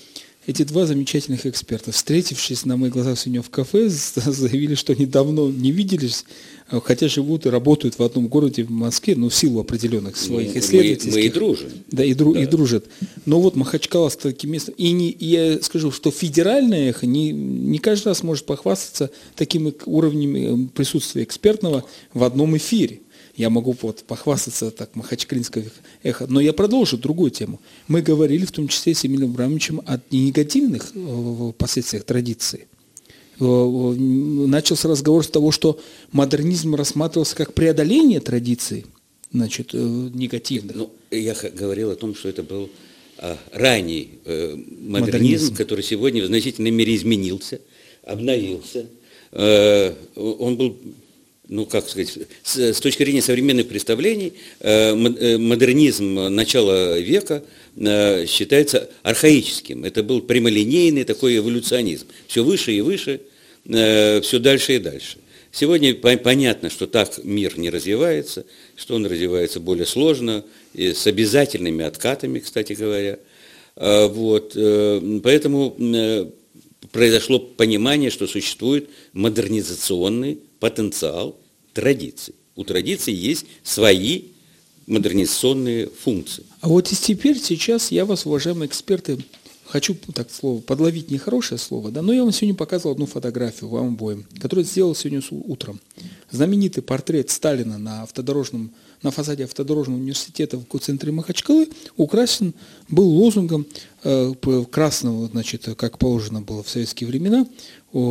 эти два замечательных эксперта, встретившись на моих глазах сегодня в кафе, *laughs* заявили, что они давно не виделись, а, хотя живут и работают в одном городе в Москве, но в силу определенных своих мы, исследовательских... Мы, мы и дружим. Да, и, дру, да. и дружат. Но вот Махачкала с таким местом... И, не, и я скажу, что федеральное эхо не, не каждый раз может похвастаться таким уровнем э, присутствия экспертного в одном эфире. Я могу вот похвастаться так махачкалинское эхо. Но я продолжу другую тему. Мы говорили в том числе с Эмилием Абрамовичем о негативных э, последствиях традиции. Э, начался разговор с того, что модернизм рассматривался как преодоление традиций, значит, э, негативных. Ну, я говорил о том, что это был ранний модернизм, модернизм, который сегодня в значительной мере изменился, обновился. он был ну, как сказать, с, с точки зрения современных представлений, э, э, модернизм начала века э, считается архаическим. Это был прямолинейный такой эволюционизм. Все выше и выше, все дальше и дальше. Сегодня понятно, что так мир не развивается, что он развивается более сложно, с обязательными откатами, кстати говоря. Вот. Поэтому произошло понимание, что существует модернизационный потенциал традиций. У традиций есть свои модернизационные функции. А вот и теперь, сейчас я вас, уважаемые эксперты, хочу так слово подловить нехорошее слово, да, но я вам сегодня показывал одну фотографию вам обоим, которую сделал сегодня утром. Знаменитый портрет Сталина на автодорожном, на фасаде автодорожного университета в центре Махачкалы украсен был лозунгом э, красного, значит, как положено было в советские времена,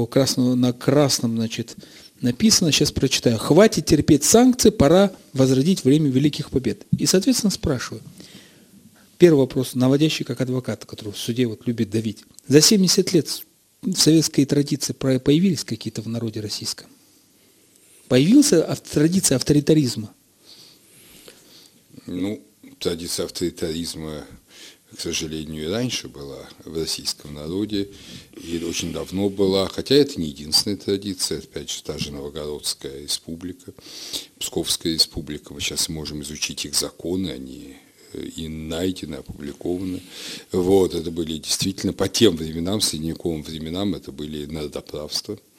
красного, на красном, значит, написано, сейчас прочитаю, хватит терпеть санкции, пора возродить время великих побед. И, соответственно, спрашиваю, первый вопрос, наводящий как адвокат, который в суде вот любит давить. За 70 лет в советской традиции появились какие-то в народе российском? Появился традиция авторитаризма? Ну, традиция авторитаризма к сожалению, и раньше была в российском народе, и очень давно была, хотя это не единственная традиция, опять же, та же Новгородская республика, Псковская республика, мы сейчас можем изучить их законы, они э, и найдены, опубликованы. Вот, это были действительно по тем временам, средневековым временам, это были народоправства –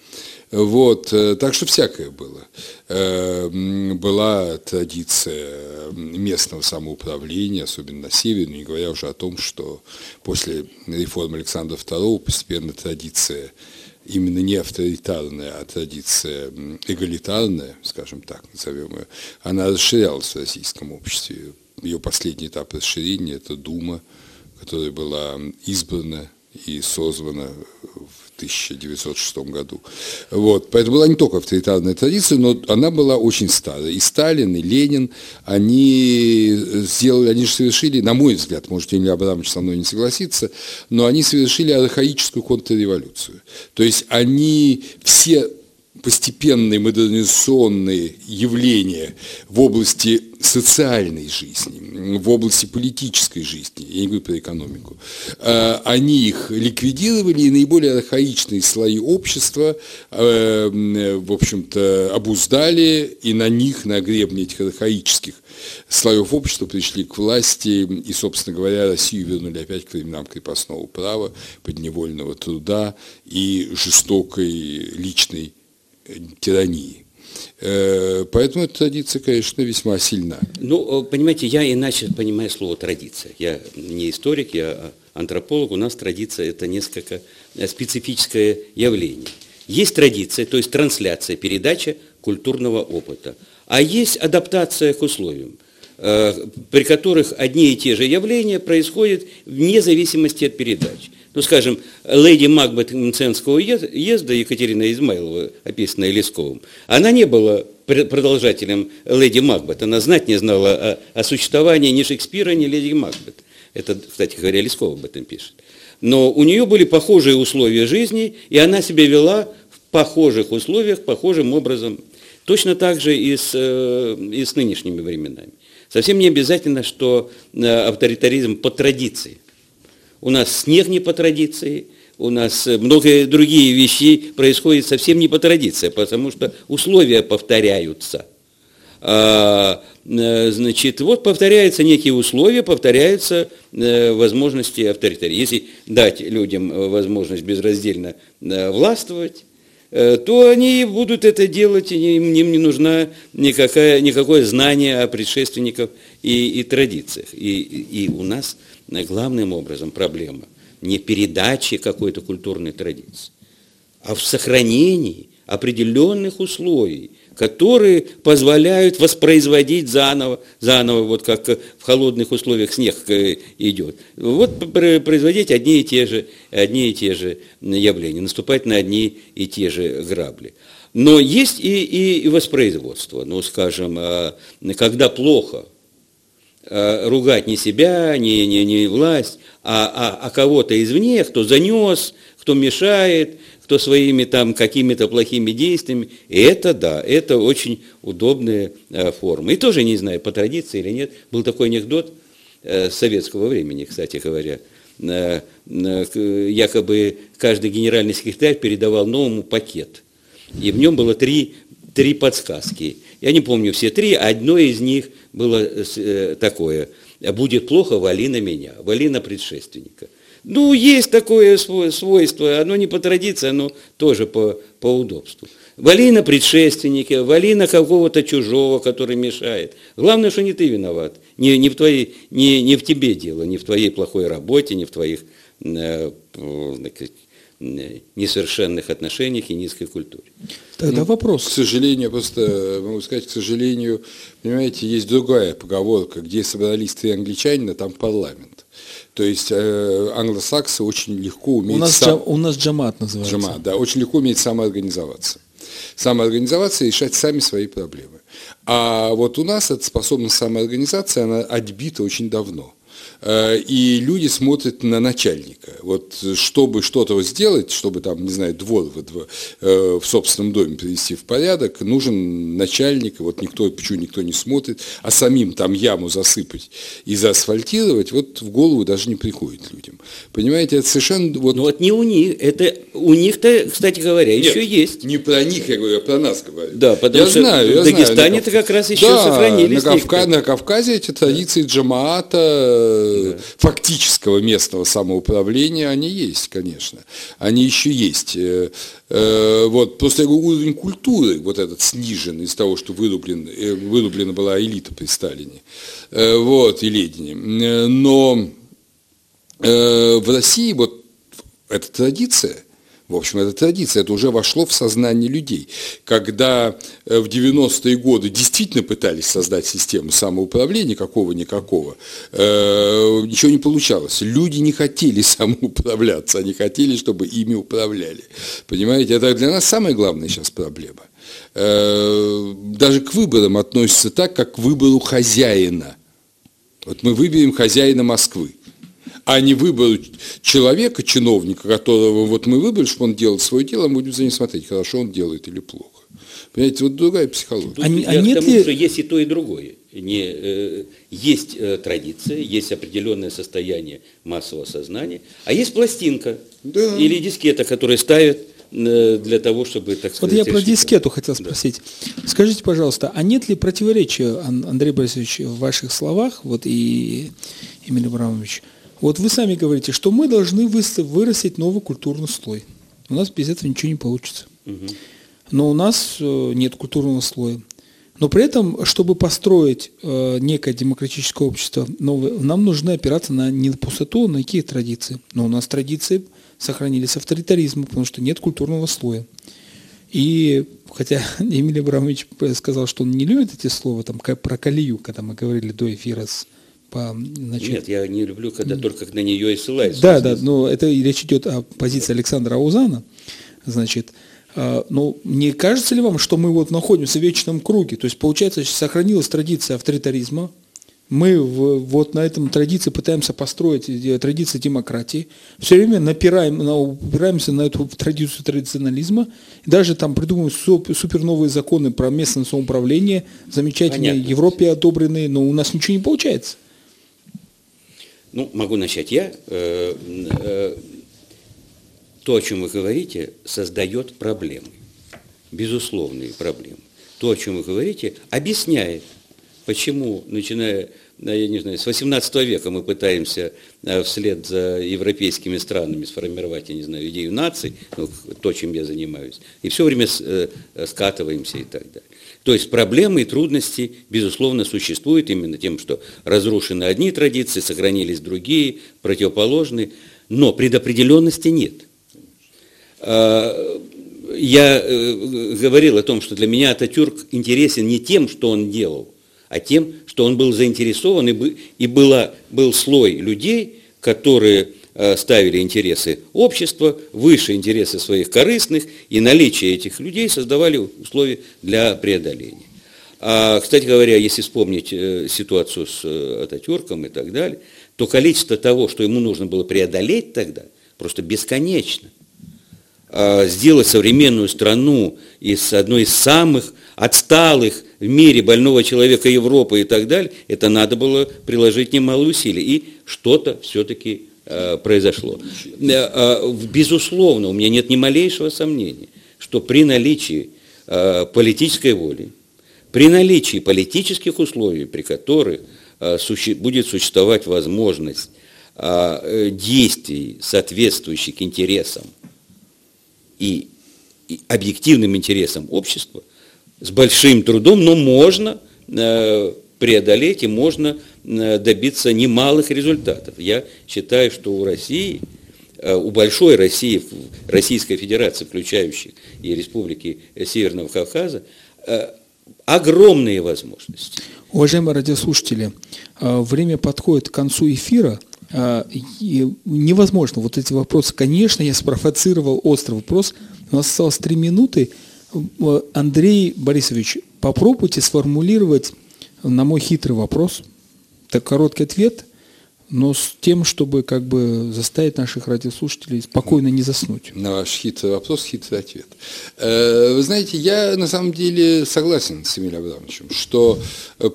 вот, э, так что всякое было. Э, была традиция местного самоуправления, особенно на севере, не говоря уже о том, что после реформы Александра II постепенно традиция именно не авторитарная, а традиция эгалитарная, скажем так, назовем ее, она расширялась в российском обществе. Ее последний этап расширения – это Дума, которая была избрана и созвана 1906 году. Вот. Поэтому была не только авторитарная традиция, но она была очень старая. И Сталин, и Ленин, они сделали, они же совершили, на мой взгляд, может, Емельян Абрамович со мной не согласится, но они совершили архаическую контрреволюцию. То есть они все постепенные модернизационные явления в области социальной жизни, в области политической жизни, я не говорю про экономику, а, они их ликвидировали, и наиболее архаичные слои общества, а, в общем-то, обуздали, и на них, на гребне этих архаических слоев общества пришли к власти, и, собственно говоря, Россию вернули опять к временам крепостного права, подневольного труда и жестокой личной тирании. Поэтому эта традиция, конечно, весьма сильна. Ну, понимаете, я иначе понимаю слово традиция. Я не историк, я антрополог. У нас традиция – это несколько специфическое явление. Есть традиция, то есть трансляция, передача культурного опыта. А есть адаптация к условиям, при которых одни и те же явления происходят вне зависимости от передач ну, скажем, леди Макбет Мценского езда Екатерина Измайлова, описанная Лесковым, она не была продолжателем леди Макбет, она знать не знала о, о существовании ни Шекспира, ни леди Макбет. Это, кстати говоря, Лесков об этом пишет. Но у нее были похожие условия жизни, и она себя вела в похожих условиях, похожим образом. Точно так же и с, э, и с нынешними временами. Совсем не обязательно, что э, авторитаризм по традиции. У нас снег не по традиции, у нас э, многие другие вещи происходят совсем не по традиции, потому что условия повторяются. А, э, значит, вот повторяются некие условия, повторяются э, возможности авторитарии. Если дать людям возможность безраздельно властвовать, то они будут это делать, и им, им не нужно никакое, никакое знание о предшественниках и, и традициях. И, и у нас главным образом проблема не передачи какой-то культурной традиции, а в сохранении определенных условий, которые позволяют воспроизводить заново, заново, вот как в холодных условиях снег э, идет. Вот производить одни и те же, одни и те же явления, наступать на одни и те же грабли. Но есть и, и воспроизводство. Ну, скажем, а, когда плохо, Э, ругать не себя, не, не, не власть, а, а, а кого-то извне, кто занес, кто мешает, кто своими там какими-то плохими действиями. И это да, это очень удобная э, форма. И тоже не знаю, по традиции или нет, был такой анекдот э, советского времени, кстати говоря. Якобы каждый генеральный секретарь передавал новому пакет. И в нем было три, три подсказки. Я не помню все три, одно из них было э, такое. Будет плохо, вали на меня, вали на предшественника. Ну, есть такое свойство, оно не по традиции, оно тоже по, по удобству. Вали на предшественника, вали на какого-то чужого, который мешает. Главное, что не ты виноват. Не, не, в, твоей, не, не в тебе дело, не в твоей плохой работе, не в твоих э, несовершенных отношениях и низкой культуре. Тогда ну, вопрос. К сожалению, просто могу сказать, к сожалению, понимаете, есть другая поговорка, где собрались три англичанина, там парламент. То есть э, англосаксы очень легко умеют... У нас, сам... джа, у нас джамат называется. Джамат, да, очень легко умеют самоорганизоваться. Самоорганизоваться и решать сами свои проблемы. А вот у нас эта способность самоорганизации, она отбита очень давно. Э, и люди смотрят на начальника. Вот чтобы что-то сделать, чтобы там, не знаю, двор в, э, в собственном доме привести в порядок, нужен начальник, вот никто, почему никто не смотрит, а самим там яму засыпать и заасфальтировать, вот в голову даже не приходит людям. Понимаете, это совершенно... Вот... Ну вот не у них, это у них-то, кстати говоря, Нет, еще есть. не про них, я говорю, а про нас говорю. Да, потому я что знаю, я в Дагестане это как раз еще да, сохранились. На, Кавка... на Кавказе эти традиции да. джамаата, да. фактического местного самоуправления, они есть, конечно. Они еще есть. Э, э, вот, просто я говорю, уровень культуры вот этот снижен из того, что вырублен, э, вырублена была элита при Сталине. Вот, и Ленине. Но в России вот эта традиция – в общем, это традиция, это уже вошло в сознание людей. Когда э, в 90-е годы действительно пытались создать систему самоуправления, какого-никакого, э, ничего не получалось. Люди не хотели *laughs* самоуправляться, они хотели, чтобы ими управляли. Понимаете, это для нас самая главная сейчас проблема. Э, даже к выборам относится так, как к выбору хозяина. Вот мы выберем хозяина Москвы а не выбор человека, чиновника, которого вот мы выбрали, чтобы он делал свое дело, мы будем за ним смотреть, хорошо он делает или плохо. Понимаете, вот другая психология. Тут а, а нет тому, ли... что есть и то, и другое. Не, э, есть э, традиция, есть определенное состояние массового сознания, а есть пластинка да. или дискета, которая ставят э, для того, чтобы, так сказать... Вот я про дискету хотел спросить. Да. Скажите, пожалуйста, а нет ли противоречия, Андрей Борисович, в ваших словах, вот и Эмиль Абрамович, вот вы сами говорите, что мы должны вырастить новый культурный слой. У нас без этого ничего не получится. Угу. но у нас нет культурного слоя. Но при этом, чтобы построить э, некое демократическое общество новое, нам нужно опираться на не на пустоту, а на какие традиции. Но у нас традиции сохранились авторитаризма, потому что нет культурного слоя. И хотя *laughs* Эмилий Абрамович сказал, что он не любит эти слова, там, про колею, когда мы говорили до эфира с по, значит... Нет, я не люблю, когда только на нее и ссылаюсь. Да, да, но это речь идет о позиции Александра Аузана. Значит, а, но не кажется ли вам, что мы вот находимся в вечном круге? То есть, получается, сохранилась традиция авторитаризма, мы в, вот на этом традиции пытаемся построить э, традиции демократии, все время напираем, на, упираемся на эту традицию традиционализма, даже там придумываем супер, супер новые законы про местное самоуправление, замечательные, Понятно. Европе одобренные, но у нас ничего не получается. Ну, могу начать я. Э, э, то, о чем вы говорите, создает проблемы, безусловные проблемы. То, о чем вы говорите, объясняет, почему, начиная, я не знаю, с 18 века мы пытаемся э, вслед за европейскими странами сформировать, я не знаю, идею наций, ну, то, чем я занимаюсь, и все время э, скатываемся и так далее. То есть проблемы и трудности, безусловно, существуют именно тем, что разрушены одни традиции, сохранились другие, противоположные, но предопределенности нет – Э, я э, говорил о том, что для меня Ататюрк интересен не тем, что он делал, а тем, что он был заинтересован, и была, был слой людей, которые ставили интересы общества выше интересы своих корыстных, и наличие этих людей создавали условия для преодоления. А, кстати говоря, если вспомнить ситуацию с Ататюрком и так далее, то количество того, что ему нужно было преодолеть тогда, просто бесконечно – Э, сделать современную страну из одной из самых отсталых в мире больного человека Европы и так далее, это надо было приложить немало усилий. И что-то все-таки э, произошло. Э, безусловно, у меня нет ни малейшего сомнения, что при наличии политической воли, при наличии политических условий, при которых будет существовать возможность действий, соответствующих интересам и, объективным интересам общества с большим трудом, но можно э, преодолеть и можно э, добиться немалых результатов. Я считаю, что у России, э, у большой России, Российской Федерации, включающей и республики Северного Кавказа, э, огромные возможности. Уважаемые радиослушатели, э, время подходит к концу эфира – а, невозможно вот эти вопросы. Конечно, я спровоцировал острый вопрос. У нас осталось три минуты. Андрей Борисович, попробуйте сформулировать на мой хитрый вопрос. Так короткий ответ – но с тем, чтобы как бы заставить наших радиослушателей спокойно не заснуть. На ваш хитрый вопрос хитрый ответ. Э, вы знаете, я на самом деле согласен с Эмилием Абрамовичем, что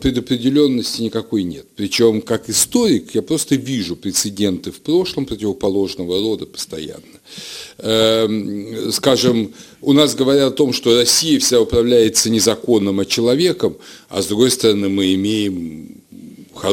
предопределенности никакой нет. Причем, как историк, я просто вижу прецеденты в прошлом противоположного рода постоянно. Эм, скажем, у нас говорят о том, что Россия вся управляется не законом, а человеком, а с другой стороны мы имеем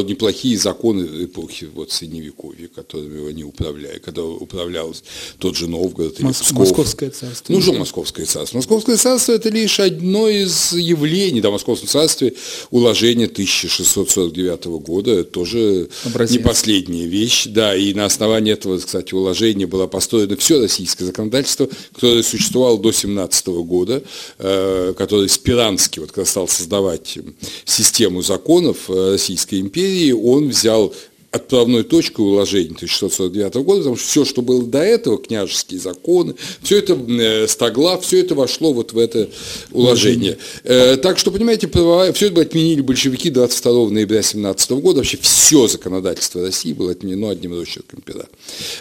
неплохие законы эпохи вот, Средневековья, которыми они управляли, когда управлялся тот же Новгород или Псков. Московское царство. Ну, что Московское царство? Московское царство – это лишь одно из явлений. Да, в Московском царстве уложение 1649 года – тоже Образец. не последняя вещь. Да, и на основании этого, кстати, уложения было построено все российское законодательство, которое существовало до 17 года, э, которое Спиранский, вот когда стал создавать систему законов э, Российской империи, империи он взял отправной точкой уложения 1649 года, потому что все, что было до этого, княжеские законы, все это, э, стоглав, все это вошло вот в это уложение. Э, так что, понимаете, все это отменили большевики 22 ноября 17 года, вообще все законодательство России было отменено одним росчерком пера.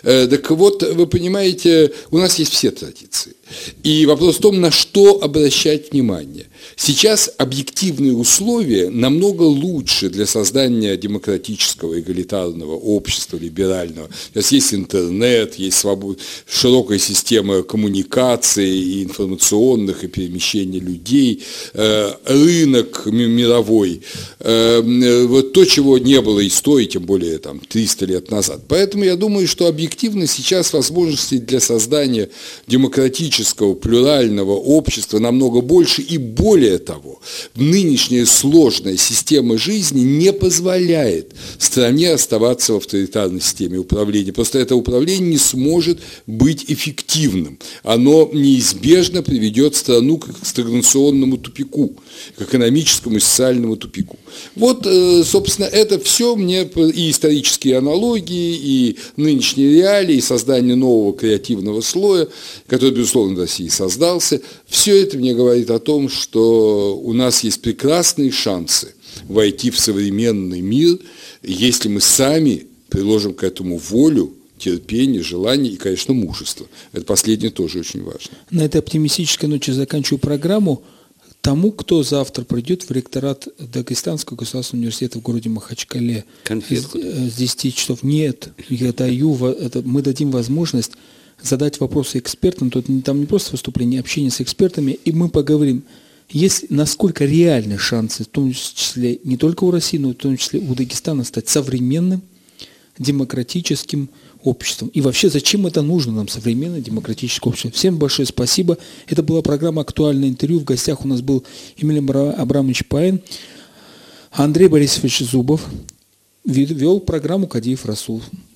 Э, так вот, вы понимаете, у нас есть все традиции. И вопрос в том, на что обращать внимание. Сейчас объективные условия намного лучше для создания демократического, эгалитарного общества, либерального. Сейчас есть интернет, есть свобод... широкая система коммуникаций и информационных, и перемещения людей, э, рынок мировой. Э, вот то, чего не было и стоит, тем более там 300 лет назад. Поэтому я думаю, что объективно сейчас возможности для создания демократического, плюрального общества намного больше. И более того, нынешняя сложная система жизни не позволяет стране оставаться в авторитарной системе управления. Просто это управление не сможет быть эффективным. Оно неизбежно приведет страну к стагнационному тупику, к экономическому и социальному тупику. Вот, э, собственно, это все мне и исторические аналогии, и нынешние реалии, и создание нового креативного слоя, который, безусловно, в России создался, все это мне говорит о том, что у нас есть прекрасные шансы войти в современный мир, если мы сами приложим к этому волю, терпение, желание и, конечно, мужество. Это последнее тоже очень важно. На этой оптимистической ночи заканчиваю программу. Тому, кто завтра придет в ректорат Дагестанского государственного университета в городе Махачкале Конфетку. с, с 10 часов, нет, я даю, это, мы дадим возможность задать вопросы экспертам, тут там не просто выступление, а общение с экспертами, и мы поговорим, есть, насколько реальны шансы, в том числе не только у России, но и в том числе у Дагестана стать современным, демократическим обществом. И вообще, зачем это нужно нам, современное демократическое общество? Всем большое спасибо. Это была программа «Актуальное интервью». В гостях у нас был Эмиль Абрамович Пайн, Андрей Борисович Зубов. Вел программу Кадиев Расул.